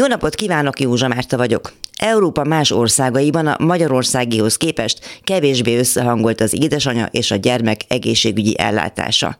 Jó napot kívánok, Józsa Márta vagyok. Európa más országaiban a Magyarországihoz képest kevésbé összehangolt az édesanya és a gyermek egészségügyi ellátása.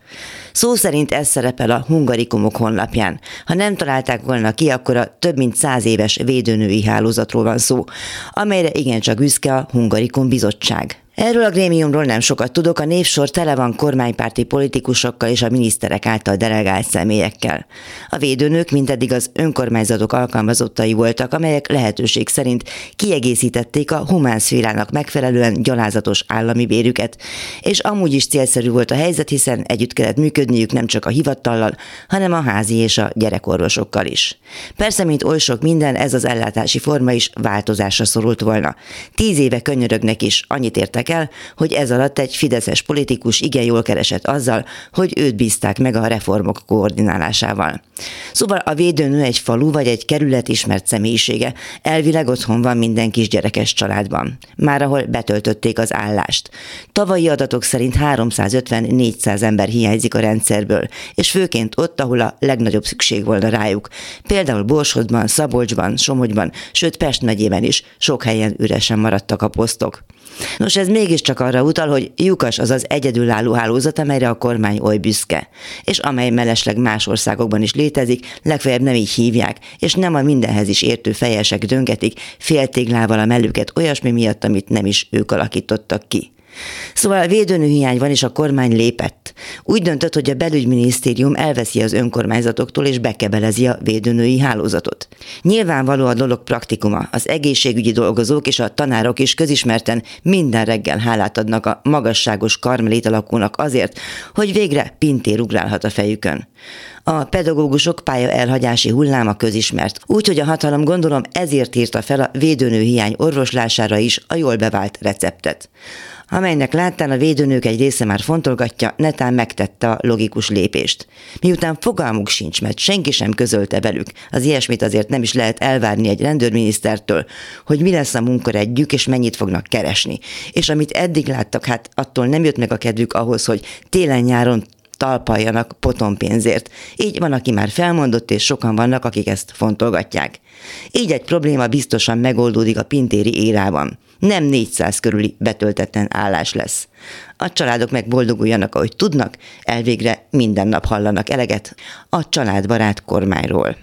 Szó szerint ez szerepel a Hungarikumok honlapján. Ha nem találták volna ki, akkor a több mint száz éves védőnői hálózatról van szó, amelyre igencsak büszke a Hungarikum bizottság. Erről a grémiumról nem sokat tudok, a névsor tele van kormánypárti politikusokkal és a miniszterek által delegált személyekkel. A védőnők mindeddig az önkormányzatok alkalmazottai voltak, amelyek lehetőség szerint kiegészítették a humán szférának megfelelően gyalázatos állami bérüket, és amúgy is célszerű volt a helyzet, hiszen együtt kellett működniük nem csak a hivatallal, hanem a házi és a gyerekorvosokkal is. Persze, mint oly sok minden, ez az ellátási forma is változásra szorult volna. Tíz éve könyörögnek is, annyit értek el, hogy ez alatt egy fideszes politikus igen jól keresett azzal, hogy őt bízták meg a reformok koordinálásával. Szóval a védőnő egy falu vagy egy kerület ismert személyisége, elvileg otthon van minden kisgyerekes családban. Már ahol betöltötték az állást. Tavalyi adatok szerint 350-400 ember hiányzik a rendszerből, és főként ott, ahol a legnagyobb szükség volna rájuk. Például Borsodban, Szabolcsban, Somogyban, sőt Pest megyében is sok helyen üresen maradtak a posztok. Nos, ez mégiscsak arra utal, hogy lyukas az az egyedülálló hálózat, amelyre a kormány oly büszke, és amely mellesleg más országokban is létezik, legfeljebb nem így hívják, és nem a mindenhez is értő fejesek döngetik féltéglával a mellüket olyasmi miatt, amit nem is ők alakítottak ki. Szóval védőnő hiány van, és a kormány lépett. Úgy döntött, hogy a belügyminisztérium elveszi az önkormányzatoktól, és bekebelezi a védőnői hálózatot. Nyilvánvaló a dolog praktikuma. Az egészségügyi dolgozók és a tanárok is közismerten minden reggel hálát adnak a magasságos karmelét alakúnak azért, hogy végre pintér ugrálhat a fejükön. A pedagógusok pálya elhagyási hulláma közismert, úgyhogy a hatalom gondolom ezért írta fel a védőnő hiány orvoslására is a jól bevált receptet amelynek láttán a védőnők egy része már fontolgatja, netán megtette a logikus lépést. Miután fogalmuk sincs, mert senki sem közölte velük, az ilyesmit azért nem is lehet elvárni egy rendőrminisztertől, hogy mi lesz a munkahelyük és mennyit fognak keresni. És amit eddig láttak, hát attól nem jött meg a kedvük ahhoz, hogy télen-nyáron talpaljanak potonpénzért. Így van, aki már felmondott, és sokan vannak, akik ezt fontolgatják. Így egy probléma biztosan megoldódik a pintéri érában. Nem 400 körüli betöltetlen állás lesz. A családok meg boldoguljanak, ahogy tudnak, elvégre minden nap hallanak eleget a családbarát kormányról.